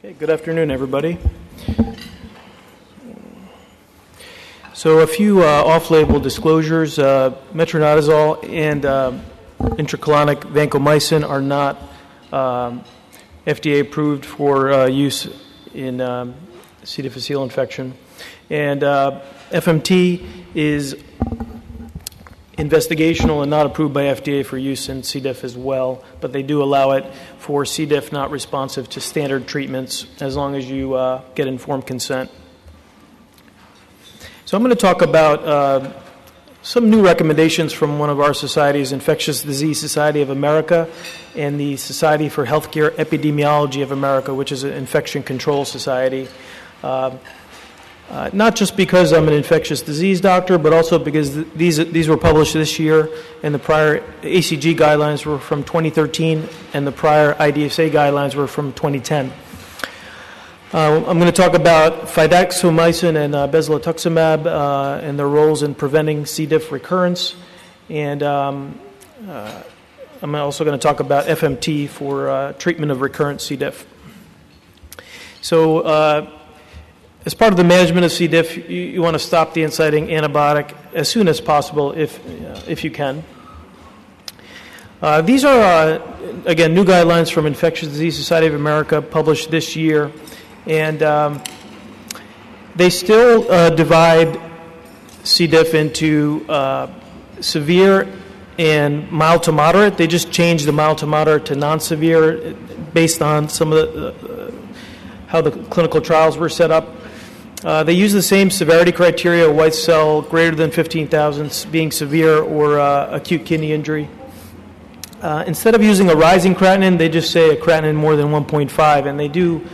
Okay, good afternoon, everybody. So, a few uh, off label disclosures uh, metronidazole and uh, intracolonic vancomycin are not um, FDA approved for uh, use in um, C. difficile infection. And uh, FMT is investigational and not approved by FDA for use in C. diff as well, but they do allow it for C. diff not responsive to standard treatments as long as you uh, get informed consent. So I'm going to talk about uh, some new recommendations from one of our societies, Infectious Disease Society of America and the Society for Healthcare Epidemiology of America, which is an infection control society. Uh, uh, not just because I'm an infectious disease doctor, but also because th- these, these were published this year, and the prior ACG guidelines were from 2013, and the prior IDSA guidelines were from 2010. Uh, I'm going to talk about fidaxomicin and uh, uh, and their roles in preventing C. diff recurrence, and um, uh, I'm also going to talk about FMT for uh, treatment of recurrent C. diff. So, uh, as part of the management of C. diff, you, you want to stop the inciting antibiotic as soon as possible if, uh, if you can. Uh, these are, uh, again, new guidelines from Infectious Disease Society of America published this year, and um, they still uh, divide C. diff into uh, severe and mild to moderate. They just changed the mild to moderate to non severe based on some of the, uh, how the clinical trials were set up. Uh, they use the same severity criteria white cell greater than 15,000 being severe or uh, acute kidney injury. Uh, instead of using a rising creatinine, they just say a creatinine more than 1.5, and they do,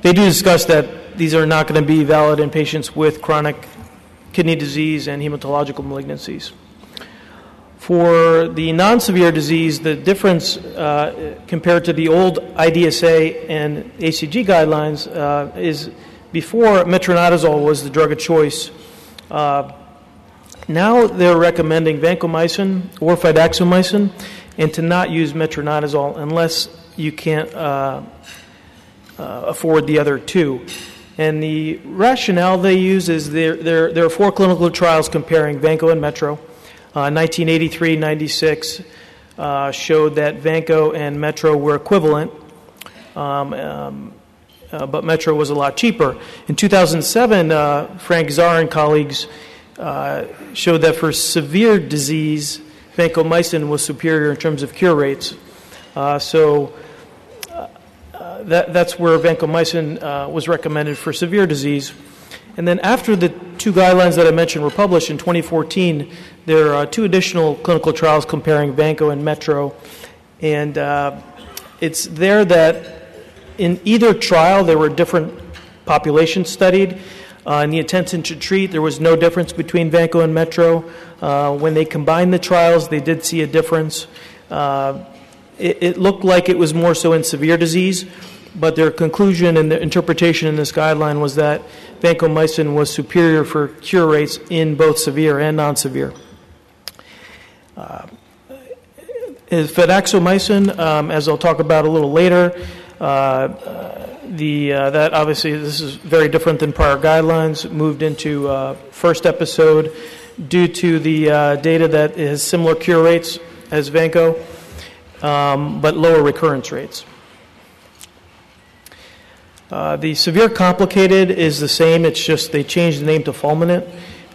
they do discuss that these are not going to be valid in patients with chronic kidney disease and hematological malignancies. For the non severe disease, the difference uh, compared to the old IDSA and ACG guidelines uh, is before metronidazole was the drug of choice. Uh, now they're recommending vancomycin or fidaxomicin and to not use metronidazole unless you can't uh, uh, afford the other two. And the rationale they use is there, there, there are four clinical trials comparing Vanco and Metro. 1983 96 uh, showed that Vanco and Metro were equivalent. Um, um, uh, but Metro was a lot cheaper. In 2007, uh, Frank Zar and colleagues uh, showed that for severe disease, vancomycin was superior in terms of cure rates. Uh, so uh, that, that's where vancomycin uh, was recommended for severe disease. And then after the two guidelines that I mentioned were published in 2014, there are two additional clinical trials comparing Vanco and Metro. And it's there that in either trial, there were different populations studied. Uh, in the intention to treat, there was no difference between Vanco and Metro. Uh, when they combined the trials, they did see a difference. Uh, it, it, looked like it was more so in severe disease, but their conclusion and their interpretation in this guideline was that vancomycin was superior for cure rates in both severe and non severe. Uh, fidaxomicin, um, as I'll talk about a little later, the, uh, that obviously this is very different than prior guidelines. Moved into uh, first episode due to the data that has similar cure rates as Vanco, um, but lower recurrence rates. Uh, the severe complicated is the same, it's just they changed the name to fulminant.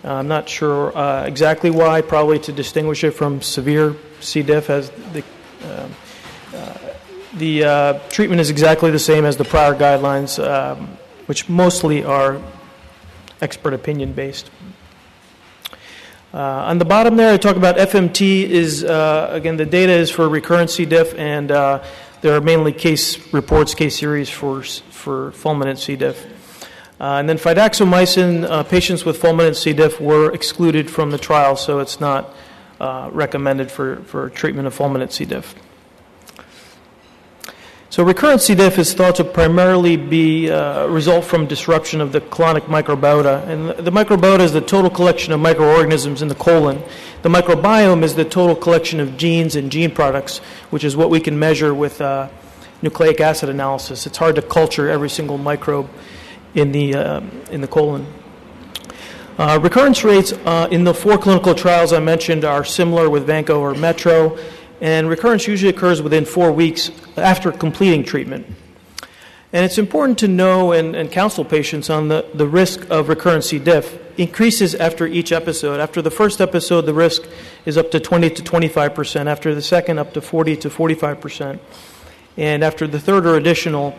Uh, I'm not sure uh, exactly why, probably to distinguish it from severe C. diff as the the uh, treatment is exactly the same as the prior guidelines, um, which mostly are expert opinion based. Uh, on the bottom there, I talk about FMT. Is uh, again the data is for recurrent C. diff, and uh, there are mainly case reports, case series for for fulminant C. diff. Uh, and then fidaxomicin, uh, patients with fulminant C. diff were excluded from the trial, so it's not recommended for, for treatment of fulminant C. diff. So recurrent C. diff is thought to primarily be uh, result from disruption of the colonic microbiota. And the microbiota is the total collection of microorganisms in the colon. The microbiome is the total collection of genes and gene products, which is what we can measure with uh, nucleic acid analysis. It's hard to culture every single microbe in the, uh, in the colon. Uh, recurrence rates uh, in the four clinical trials I mentioned are similar with Vanco or Metro, and recurrence usually occurs within four weeks after completing treatment. And it's important to know and, and counsel patients on the, the risk of recurrent C. diff increases after each episode. After the first episode, the risk is up to 20 to 25 percent. After the second, up to 40 to 45 percent. And after the third or additional,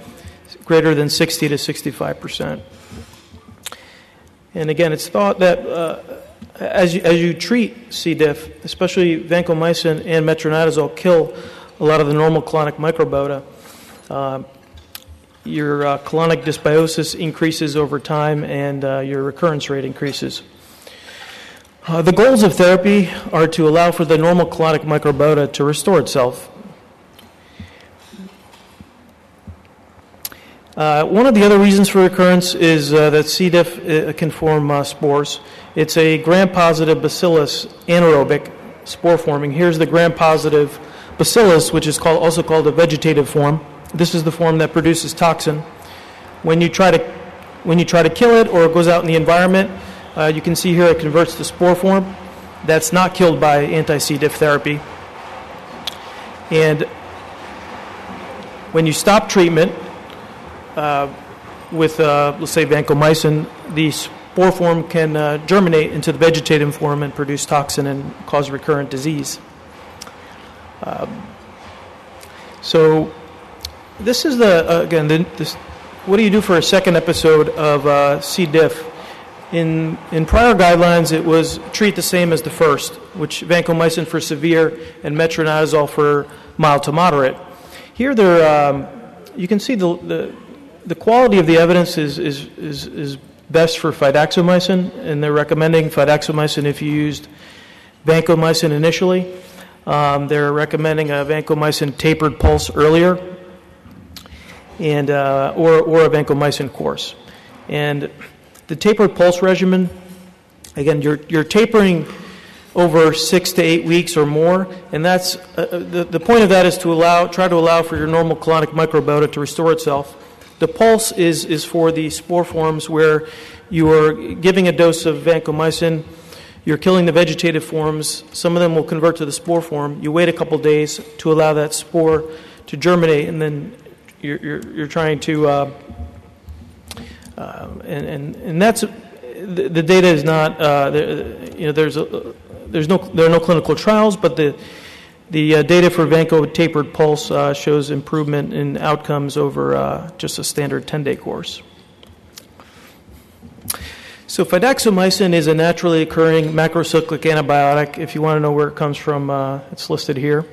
greater than 60 to 65 percent. And again, it's thought that uh, as, you, as you treat C. diff, especially vancomycin and metronidazole, kill a lot of the normal colonic microbiota. Uh, your uh, colonic dysbiosis increases over time and uh, your recurrence rate increases. Uh, the goals of therapy are to allow for the normal colonic microbiota to restore itself. Uh, one of the other reasons for recurrence is uh, that C. diff uh, can form spores. It's a gram positive bacillus anaerobic spore forming. Here's the gram positive bacillus, which is called, also called a vegetative form. This is the form that produces toxin. When you try to, when you try to kill it or it goes out in the environment, uh, you can see here it converts to spore form. That's not killed by anti-C. diff therapy. And when you stop treatment uh, with, uh, let's say, vancomycin, the spore form can uh, germinate into the vegetative form and produce toxin and cause recurrent disease. Um, so this is the uh, again the, this, what do you do for a second episode of uh, C. diff? In in prior guidelines, it was treat the same as the first, which vancomycin for severe and metronidazole for mild to moderate. Here, there um, you can see the, the the quality of the evidence is is is, is best for fidaxomicin, and they're recommending fidaxomicin if you used vancomycin initially. Um, they're recommending a vancomycin tapered pulse earlier and, uh, or, or a vancomycin course. And the tapered pulse regimen, again, you're, you're tapering over six to eight weeks or more, and that's uh, uh, the, the point of that is to allow, try to allow for your normal colonic microbiota to restore itself. The pulse is, is for the spore forms where you are giving a dose of vancomycin, you're killing the vegetative forms, some of them will convert to the spore form. You wait a couple days to allow that spore to germinate, and then you're, you're, you're trying to, uh, uh, and, and, and that's, the, the data is not, uh, there, you know, there's, a, there's no, there are no clinical trials, but the, the uh, data for Vanco tapered pulse uh, shows improvement in outcomes over uh, just a standard 10 day course. So, fidaxomicin is a naturally occurring macrocyclic antibiotic. If you want to know where it comes from, it's listed here.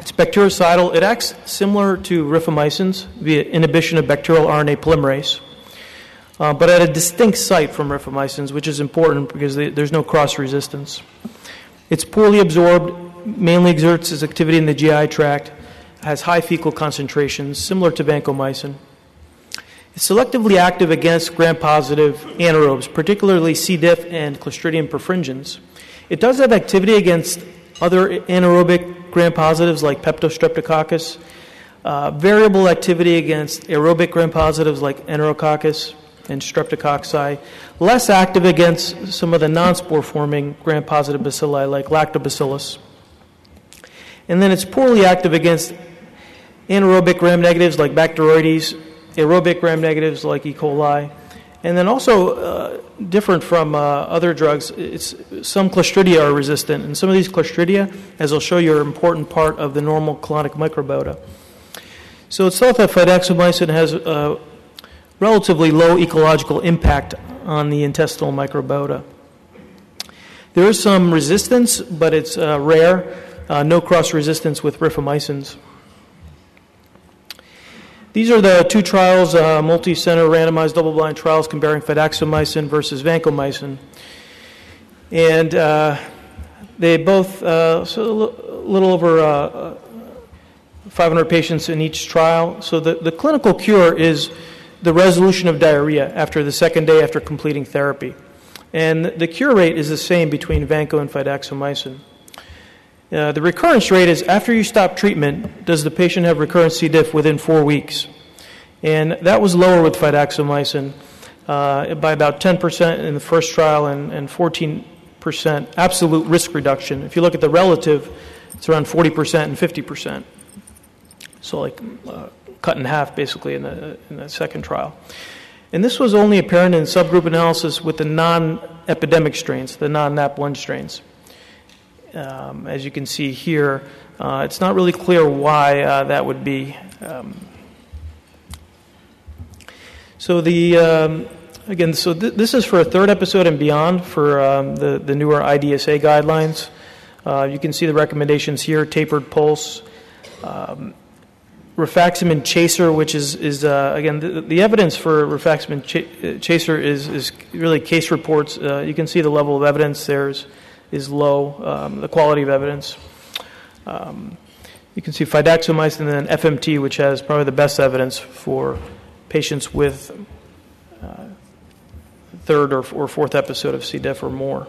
It's bactericidal. It acts similar to rifamycins via inhibition of bacterial RNA polymerase, uh, but at a distinct site from rifamycins, which is important because they, there's no cross resistance. It's poorly absorbed, mainly exerts its activity in the GI tract, has high fecal concentrations, similar to vancomycin. It's selectively active against gram positive anaerobes, particularly C. diff and Clostridium perfringens. It does have activity against other anaerobic gram positives like Peptostreptococcus, uh, variable activity against aerobic gram positives like Enterococcus and Streptococci, less active against some of the non spore forming gram positive bacilli like Lactobacillus. And then it's poorly active against anaerobic gram negatives like Bacteroides, aerobic gram negatives like E. coli, and then also, uh, different from uh, other drugs, it's, some Clostridia are resistant. And some of these Clostridia, as I'll show you, are an important part of the normal colonic microbiota. So it's thought that fidaxomicin has a relatively low ecological impact on the intestinal microbiota. There is some resistance, but it's uh, rare. Uh, no cross resistance with rifamycins. These are the two trials, uh, multi center randomized double blind trials comparing fidaxomicin versus vancomycin. And uh, they both, uh, so a little over uh, 500 patients in each trial. So the, the clinical cure is the resolution of diarrhea after the second day after completing therapy. And the cure rate is the same between vanco and fidaxomicin. Uh, the recurrence rate is after you stop treatment, does the patient have recurrent C. diff within four weeks? And that was lower with fidaxomicin uh, by about 10% in the first trial and, and 14% absolute risk reduction. If you look at the relative, it's around 40% and 50%. So, like uh, cut in half basically in the, in the second trial. And this was only apparent in subgroup analysis with the non epidemic strains, the non NAP1 strains. Um, as you can see here, uh, it's not really clear why uh, that would be. Um, so the um, again, so th- this is for a third episode and beyond for um, the the newer IDSA guidelines. Uh, you can see the recommendations here: tapered pulse, um, rifaximin chaser, which is, is uh, again, the, the, evidence for rifaximin ch- chaser is, is really case reports. Uh, you can see the level of evidence there is, low, um, the quality of evidence. Um, you can see fidaxomicin and then FMT, which has probably the best evidence for patients with uh, third or, or fourth episode of C. diff or more.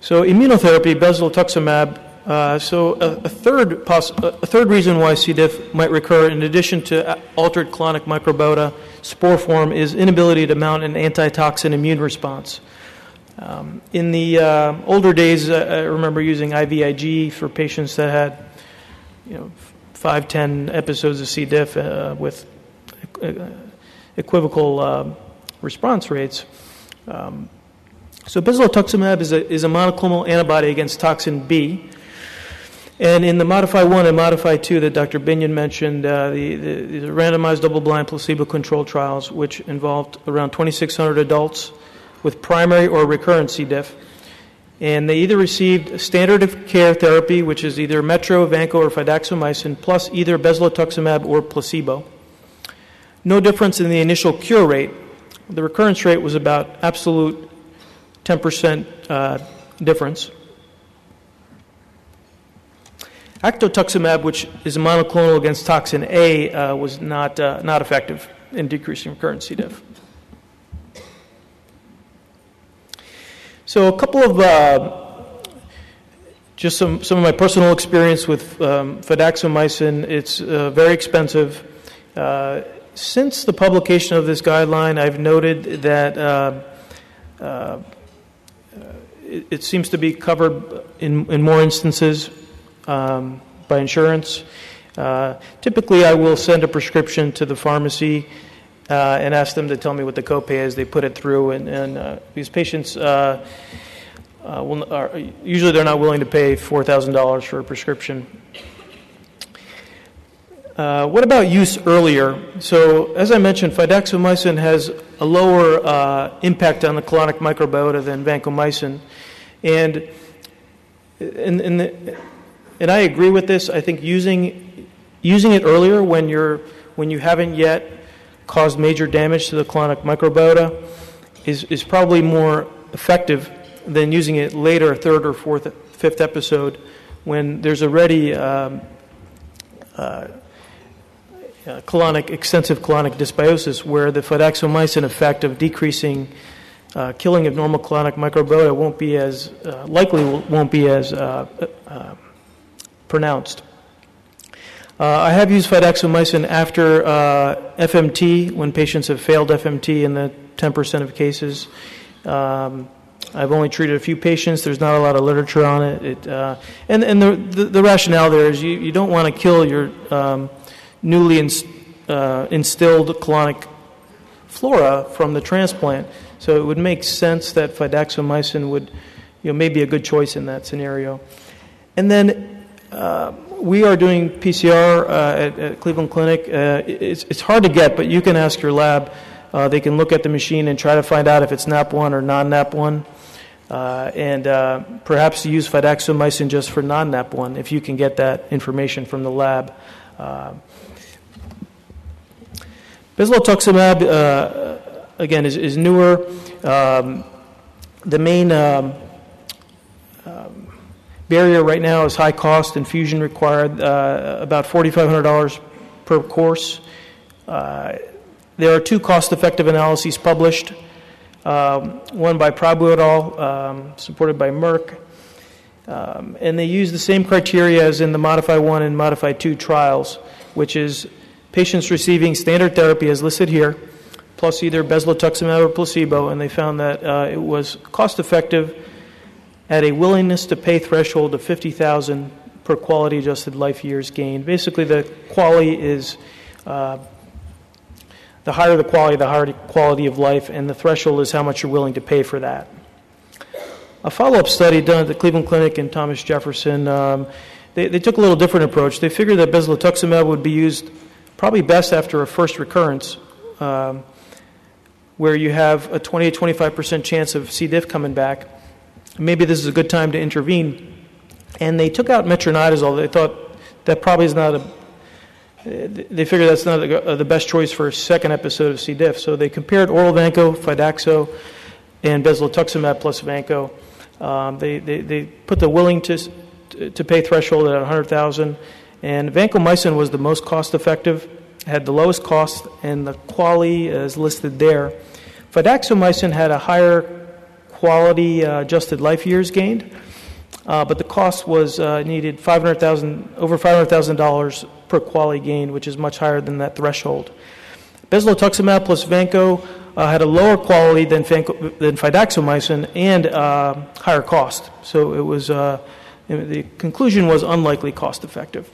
So immunotherapy, bezlotuximab, uh, so a, a third poss- a third reason why C. diff might recur, in addition to altered colonic microbiota spore form, is inability to mount an antitoxin immune response. Um, in the uh, older days, uh, I remember using IVIG for patients that had, you know, five, ten episodes of C. diff uh, with equivocal uh, response rates. Um, so bezlotuximab is a, is a monoclonal antibody against toxin B. And in the Modify 1 and Modify 2 that Dr. Binion mentioned, uh, the, the, the, randomized double blind placebo controlled trials, which involved around 2,600 adults with primary or recurrent C. diff. And they either received standard of care therapy, which is either Metro, Vanco, or fidaxomicin, plus either bezlotuximab or placebo. No difference in the initial cure rate. The recurrence rate was about absolute 10% uh, difference. Actoxumab, which is a monoclonal against toxin A, uh, was not, uh, not effective in decreasing recurrent C. diff. So, a couple of uh, just some, some of my personal experience with um, fidaxomicin. It's uh, very expensive. Uh, since the publication of this guideline, I've noted that uh, it, it, seems to be covered in, in more instances um, by insurance. Uh, typically, I will send a prescription to the pharmacy uh, and ask them to tell me what the copay is. They put it through, and, and uh, these patients uh, uh, will, are, usually they're not willing to pay four thousand dollars for a prescription. Uh, what about use earlier? So, as I mentioned, fidaxomicin has a lower impact on the colonic microbiota than vancomycin, and in the and I agree with this. I think using using it earlier when you're when you haven't yet caused major damage to the colonic microbiota is is probably more effective than using it later, third or fourth, fifth episode, when there's already um, uh, uh, colonic extensive colonic dysbiosis, where the fidaxomicin effect of decreasing uh, killing of normal colonic microbiota won't be as uh, likely won't be as uh, uh, pronounced. Uh, I have used fidaxomicin after uh, FMT when patients have failed FMT in the 10% of cases. Um, I've only treated a few patients. There's not a lot of literature on it. it uh, and and the, the, the, rationale there is you, you don't want to kill your um, newly uh, instilled colonic flora from the transplant. So it would make sense that fidaxomicin would, you know, may be a good choice in that scenario. And then uh, we are doing PCR uh, at, at, Cleveland Clinic. Uh, it's, it's, hard to get, but you can ask your lab. Uh, they can look at the machine and try to find out if it's NAP1 or non NAP1. Uh, and uh, perhaps use fidaxomicin just for non NAP1 if you can get that information from the lab. Bezlotuximab, again, is, is newer. Um, the main um, barrier right now is high cost infusion required, uh, about $4,500 per course. Uh, there are two cost effective analyses published um, one by Prabhu et al., um, supported by Merck, Um, and they use the same criteria as in the Modify 1 and Modify 2 trials, which is patients receiving standard therapy as listed here, plus either bezlotuximab or placebo, and they found that uh, it was cost effective at a willingness to pay threshold of 50,000 per quality adjusted life years gained. Basically, the quality is uh, the higher the quality, the higher the quality of life, and the threshold is how much you're willing to pay for that. A follow up study done at the Cleveland Clinic and Thomas Jefferson, um, they, they, took a little different approach. They figured that bezlotuximab would be used probably best after a first recurrence, um, where you have a 20 to 25% chance of C. diff coming back. Maybe this is a good time to intervene. And they took out metronidazole. They thought that probably is not a they figured that's not the, the best choice for a second episode of C. diff. So they compared oral Vanco, Fidaxo, and bezlotuximab plus Vanco. Um, they, they, they put the willing to, to pay threshold at 100,000, and vancomycin was the most cost effective, had the lowest cost, and the quality is listed there. Fidaxomicin had a higher quality uh, adjusted life years gained, uh, but the cost was uh, needed 500,000 over $500,000 per quality gain, which is much higher than that threshold. Bezlotuximab plus Vanco uh, had a lower quality than, Vanco, than fidaxomicin and uh, higher cost. So it was uh, the conclusion was unlikely cost effective.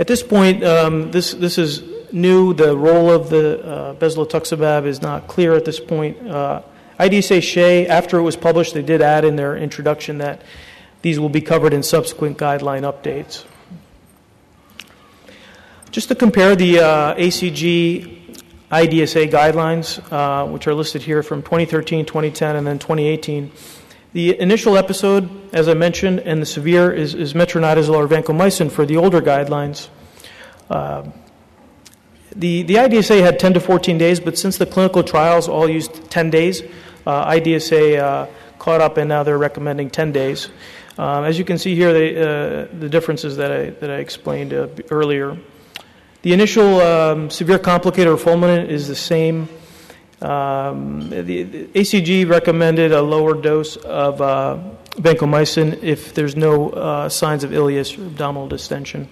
At this point, um, this this is new. The role of the uh, bezlotuximab is not clear at this point. IDSA SHEA, after it was published, they did add in their introduction that these will be covered in subsequent guideline updates. Just to compare the uh, ACG IDSA guidelines, uh, which are listed here from 2013, 2010, and then 2018. The initial episode, as I mentioned, and the severe is, is metronidazole or vancomycin for the older guidelines. Uh, the, the IDSA had 10 to 14 days, but since the clinical trials all used 10 days, IDSA uh, caught up and now they're recommending 10 days. Um, as you can see here, they, uh, the differences that I, that I explained uh, earlier. The initial um, severe complicated or fulminant is the same. Um, the, the, ACG recommended a lower dose of uh, vancomycin if there's no uh, signs of ileus or abdominal distension.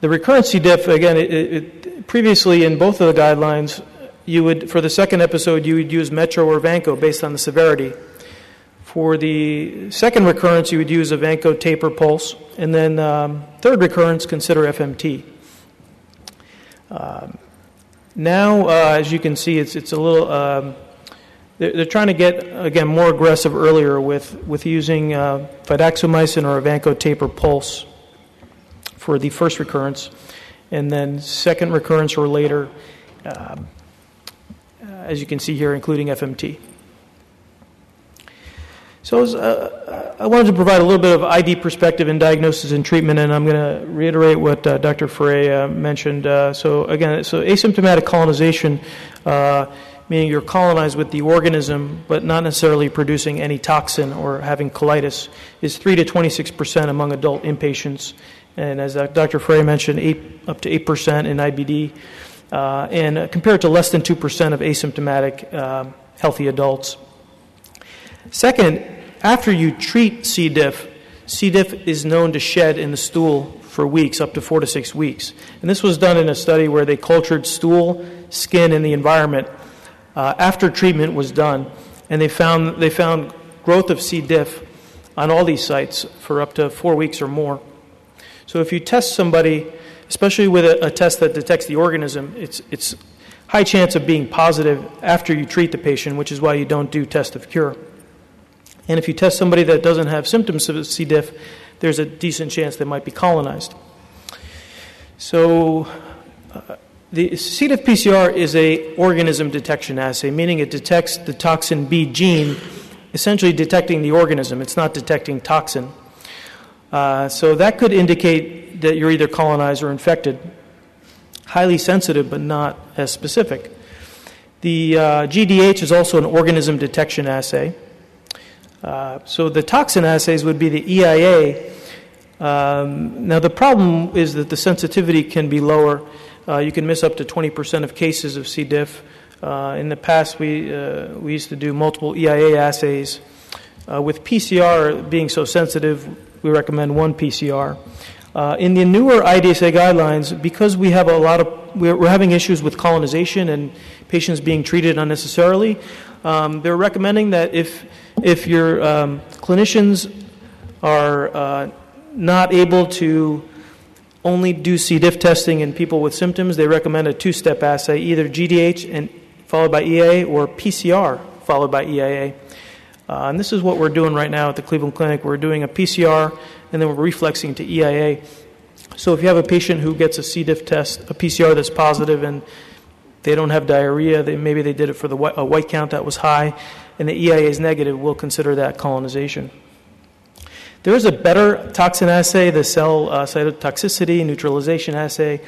The recurrent C. diff, again, it, it, previously in both of the guidelines, you would, for the second episode, you would use Metro or Vanco based on the severity. For the second recurrence, you would use a Vanco taper pulse. And then um, third recurrence, consider FMT. Um, now, uh, as you can see, it's, it's a little, um, they're, they're, trying to get, again, more aggressive earlier with, with using uh, or a Vanco taper pulse for the first recurrence. And then second recurrence or later, um, as you can see here, including FMT. So was, uh, I wanted to provide a little bit of ID perspective in diagnosis and treatment, and I'm going to reiterate what uh, Dr. Frey uh, mentioned. Uh, so again, so asymptomatic colonization, uh, meaning you're colonized with the organism, but not necessarily producing any toxin or having colitis, is 3 to 26 percent among adult inpatients, and as uh, Dr. Frey mentioned, eight, up to 8 percent in IBD, Uh, and uh, compared to less than 2 percent of asymptomatic uh, healthy adults. Second, after you treat C. diff, C. diff is known to shed in the stool for weeks, up to four to six weeks. And this was done in a study where they cultured stool, skin, and the environment uh, after treatment was done. And they found, they found growth of C. diff on all these sites for up to four weeks or more. So if you test somebody, especially with a, a test that detects the organism, it's, it's high chance of being positive after you treat the patient, which is why you don't do test of cure. And if you test somebody that doesn't have symptoms of C. diff, there's a decent chance they might be colonized. So, uh, the C. diff PCR is a organism detection assay, meaning it detects the toxin B gene, essentially detecting the organism. It's not detecting toxin. Uh, so that could indicate that you're either colonized or infected. Highly sensitive, but not as specific. The uh, GDH is also an organism detection assay. Uh, so the toxin assays would be the EIA. Um, now the problem is that the sensitivity can be lower. Uh, you can miss up to 20% of cases of C. diff. Uh, in the past, we, uh, we used to do multiple EIA assays Uh, with PCR being so sensitive, we recommend one PCR. Uh, in the newer IDSA guidelines, because we have a lot of, we're, we're having issues with colonization and patients being treated unnecessarily, um, they're recommending that if, if your um, clinicians are uh, not able to only do C. diff testing in people with symptoms, they recommend a two step assay, either GDH and followed by EIA or PCR followed by EIA. Uh, and this is what we're doing right now at the Cleveland Clinic. We're doing a PCR and then we're reflexing to EIA. So if you have a patient who gets a C. diff test, a PCR that's positive, and they don't have diarrhea, they, maybe they did it for the white, a white count that was high, and the EIA is negative, we'll consider that colonization. There is a better toxin assay, the cell uh, cytotoxicity neutralization assay.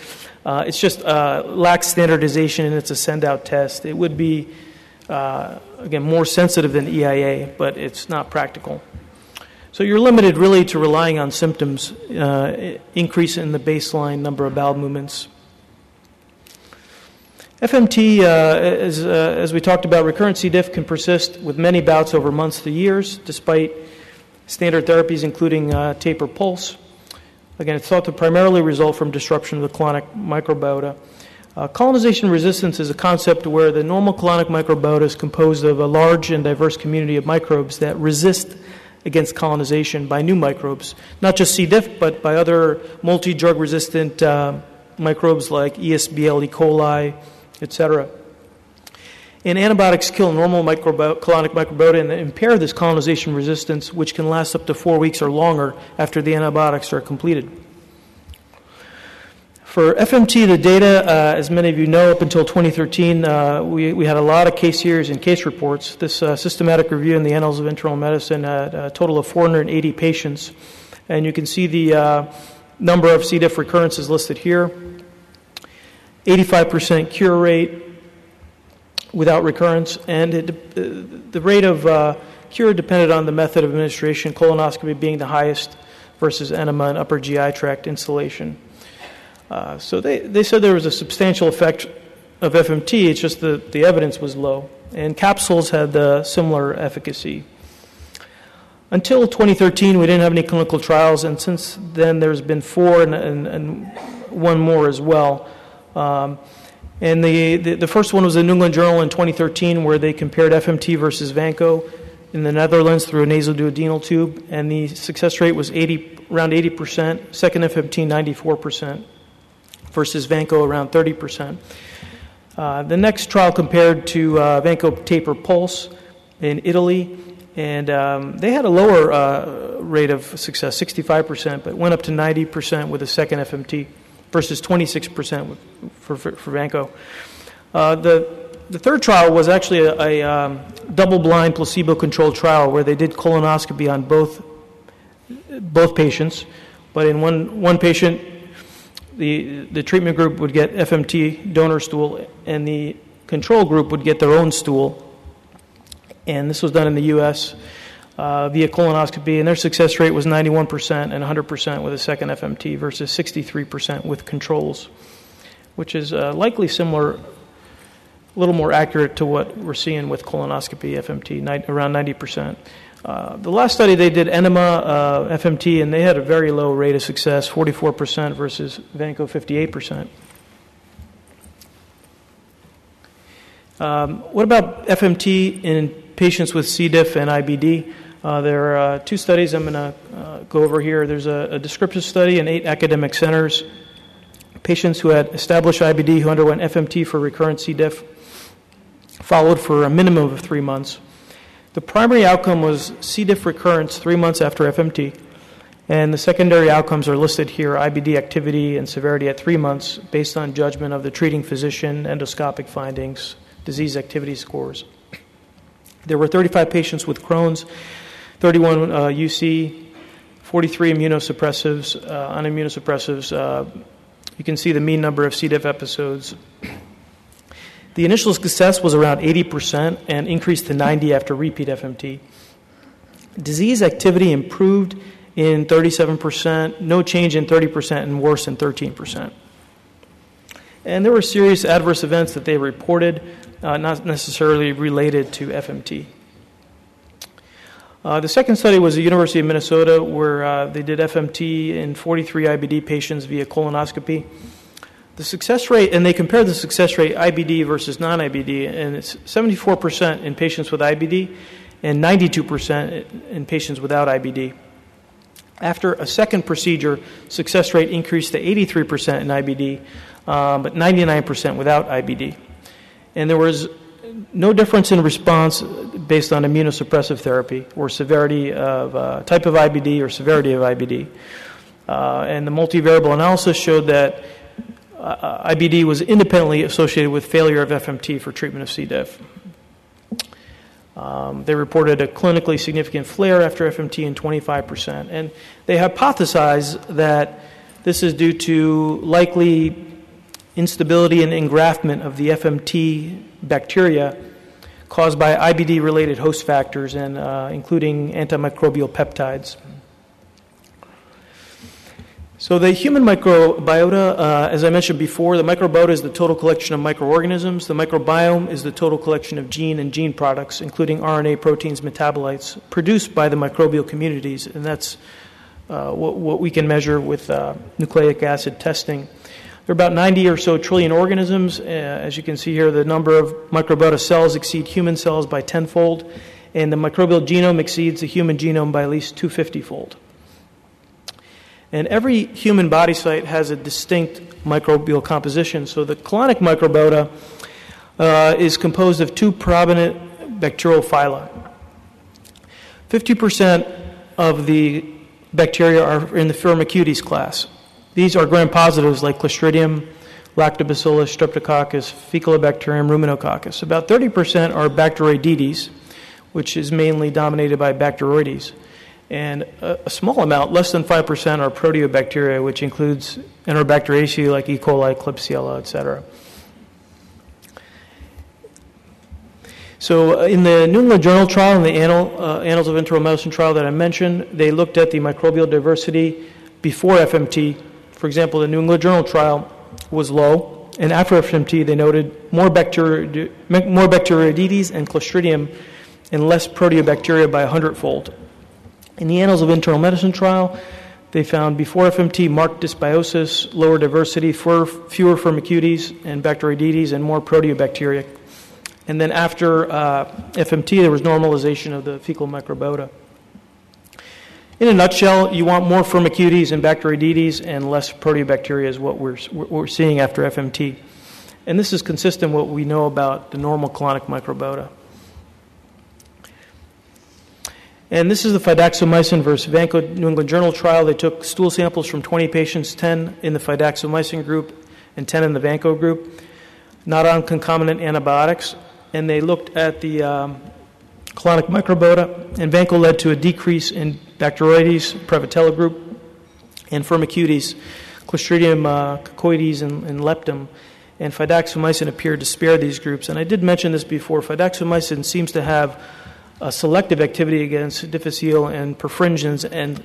Uh, it's just uh, lacks standardization and it's a send out test. It would be, uh, again, more sensitive than EIA, but it's not practical. So you're limited really to relying on symptoms, uh, increase in the baseline number of bowel movements. FMT, uh, as, uh, as we talked about, recurrent C. diff can persist with many bouts over months to years, despite standard therapies including uh, taper pulse. Again, it's thought to primarily result from disruption of the colonic microbiota. Uh, colonization resistance is a concept where the normal colonic microbiota is composed of a large and diverse community of microbes that resist against colonization by new microbes, not just C. diff, but by other multi drug resistant uh, microbes like ESBL, E. coli, etc. And antibiotics kill normal microbi- colonic microbiota and impair this colonization resistance, which can last up to four weeks or longer after the antibiotics are completed. For FMT, the data, uh, as many of you know, up until 2013, uh, we, we had a lot of case series and case reports. This uh, systematic review in the Annals of Internal Medicine had a total of 480 patients. And you can see the uh, number of C. diff recurrences listed here 85% cure rate without recurrence, and it, the rate of uh, cure depended on the method of administration, colonoscopy being the highest versus enema and upper GI tract instillation. Uh, so they, they said there was a substantial effect of FMT, it's just the, the evidence was low. And capsules had uh, similar efficacy. Until 2013, we didn't have any clinical trials, and since then, there's been four and, and, and one more as well. Um, and the, the, the, first one was the New England Journal in 2013, where they compared FMT versus Vanco in the Netherlands through a nasoduodenal tube, and the success rate was 80, around 80%, second FMT 94% versus Vanco around 30%. Uh, the next trial compared to uh, Vanco taper pulse in Italy, and um, they had a lower uh, rate of success, 65%, but went up to 90% with a second FMT versus 26% with, for, for, for Vanco. Uh, the, the third trial was actually a, a um, double blind placebo controlled trial where they did colonoscopy on both, both patients, but in one, one patient, the, the treatment group would get FMT donor stool, and the control group would get their own stool. And this was done in the U.S. Uh, via colonoscopy, and their success rate was 91% and 100% with a second FMT versus 63% with controls, which is uh, likely similar, a little more accurate to what we're seeing with colonoscopy FMT, ni- around 90%. Uh, the last study they did enema uh, FMT, and they had a very low rate of success, 44% versus Vanco 58%. Um, what about FMT in patients with C. diff and IBD? Uh, there are uh, two studies I'm going to uh, go over here. There's a, a, descriptive study in eight academic centers. Patients who had established IBD who underwent FMT for recurrent C. diff, followed for a minimum of three months. The primary outcome was C. diff recurrence three months after FMT, and the secondary outcomes are listed here IBD activity and severity at three months based on judgment of the treating physician, endoscopic findings, disease activity scores. There were 35 patients with Crohn's, 31 uh, UC, 43 immunosuppressives, uh, on immunosuppressives. Uh, you can see the mean number of C. diff episodes. The initial success was around 80% and increased to 90 after repeat FMT. Disease activity improved in 37%, no change in 30%, and worse in 13%. And there were serious adverse events that they reported, uh, not necessarily related to FMT. Uh, the second study was the University of Minnesota, where uh, they did FMT in 43 IBD patients via colonoscopy. The success rate, and they compared the success rate IBD versus non IBD, and it's 74% in patients with IBD and 92% in patients without IBD. After a second procedure, success rate increased to 83% in IBD, um, but 99% without IBD. And there was no difference in response based on immunosuppressive therapy or severity of uh, type of IBD or severity of IBD. Uh, and the multivariable analysis showed that uh, IBD was independently associated with failure of FMT for treatment of C. diff. Um, they reported a clinically significant flare after FMT in 25%. And they hypothesized that this is due to likely instability and engraftment of the FMT bacteria caused by IBD related host factors, and, uh, including antimicrobial peptides. So, the human microbiota, uh, as I mentioned before, the microbiota is the total collection of microorganisms. The microbiome is the total collection of gene and gene products, including RNA, proteins, metabolites, produced by the microbial communities. And that's uh, what, what, we can measure with uh, nucleic acid testing. There are about 90 or so trillion organisms. Uh, as you can see here, the number of microbiota cells exceed human cells by tenfold, and the microbial genome exceeds the human genome by at least 250 fold. And every human body site has a distinct microbial composition. So the colonic microbiota uh, is composed of two prominent bacterial phyla. 50% of the bacteria are in the Firmicutes class. These are gram positives like Clostridium, Lactobacillus, Streptococcus, Faecalibacterium, Ruminococcus. About 30% are Bacteroidetes, which is mainly dominated by Bacteroides and a, a, small amount, less than 5%, are proteobacteria, which includes Enterobacteriaceae like E. coli, Klebsiella, etc. So, uh, in the New England Journal trial and the Annal, uh, Annals of Internal Medicine trial that I mentioned, they looked at the microbial diversity before FMT. For example, the New England Journal trial was low, and after FMT, they noted more, bacteri- more Bacteroidetes and Clostridium and less proteobacteria by a hundredfold. In the Annals of Internal Medicine trial, they found before FMT marked dysbiosis, lower diversity, fewer, firmicutes and Bacteroidetes, and more proteobacteria. And then after uh, FMT, there was normalization of the fecal microbiota. In a nutshell, you want more firmicutes and Bacteroidetes and less proteobacteria is what we're, what we're seeing after FMT. And this is consistent with what we know about the normal colonic microbiota. And this is the fidaxomicin versus Vanco New England Journal trial. They took stool samples from 20 patients, 10 in the fidaxomicin group and 10 in the Vanco group, not on concomitant antibiotics. And they looked at the um, colonic microbiota, and Vanco led to a decrease in Bacteroides, Prevotella group, and Firmicutes, Clostridium uh, coccoides, and, and leptum. And fidaxomicin appeared to spare these groups. And I did mention this before. Fidaxomicin seems to have uh, selective activity against difficile and perfringens and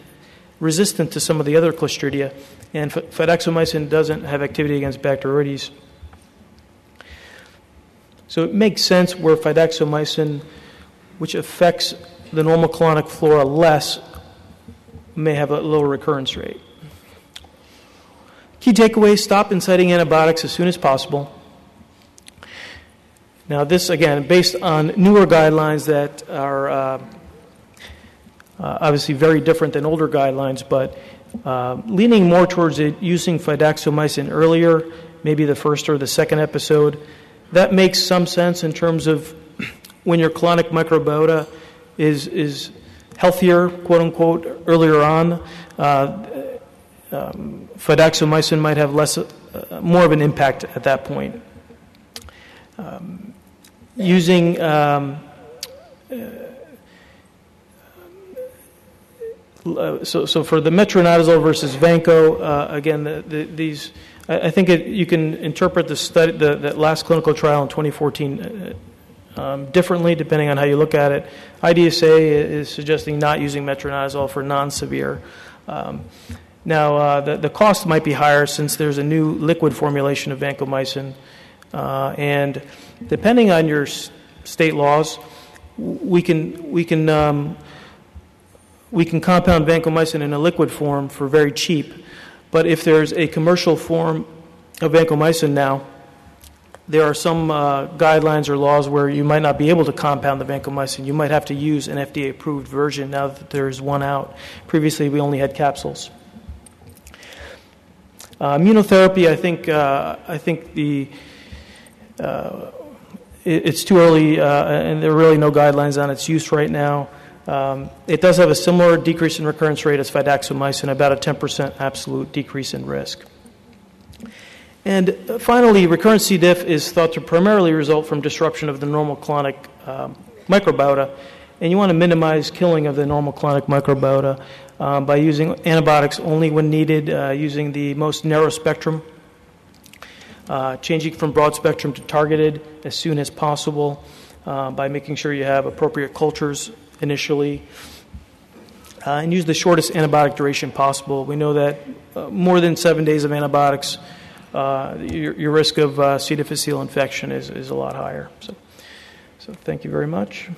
resistant to some of the other Clostridia. And fidaxomicin doesn't have activity against Bacteroides. So it makes sense where fidaxomicin, which affects the normal colonic flora less, may have a lower recurrence rate. Key takeaways stop inciting antibiotics as soon as possible. Now, this again, based on newer guidelines that are uh, uh, obviously very different than older guidelines, but uh, leaning more towards it, using fidaxomicin earlier, maybe the first or the second episode. That makes some sense in terms of when your colonic microbiota is is healthier, quote unquote, earlier on. Uh, um, might have less, uh, more of an impact at that point. Um, using um, uh, so, so for the metronidazole versus Vanco, uh, again, the, the, these, I, I think it, you can interpret the study, the, that last clinical trial in 2014 uh, um, differently depending on how you look at it. IDSA is suggesting not using metronidazole for non-severe. Um, now, uh, the, the cost might be higher since there's a new liquid formulation of vancomycin. Uh, and depending on your state laws, we can, we can um, we can compound vancomycin in a liquid form for very cheap, but if there's a commercial form of vancomycin now, there are some uh, guidelines or laws where you might not be able to compound the vancomycin. You might have to use an FDA approved version now that there's one out. Previously, we only had capsules. Uh, immunotherapy, I think, uh, I think the it, it's too early, uh, and there are really no guidelines on its use right now. Um, it does have a similar decrease in recurrence rate as fidaxomicin, about a 10% absolute decrease in risk. And uh, finally, recurrent C. diff is thought to primarily result from disruption of the normal colonic um, microbiota, and you want to minimize killing of the normal colonic microbiota um, by using antibiotics only when needed, uh, using the most narrow spectrum, uh, changing from broad spectrum to targeted as soon as possible uh, by making sure you have appropriate cultures initially. Uh, and use the shortest antibiotic duration possible. We know that uh, more than seven days of antibiotics, uh, your, your, risk of C. difficile infection is, is a lot higher. So, so thank you very much.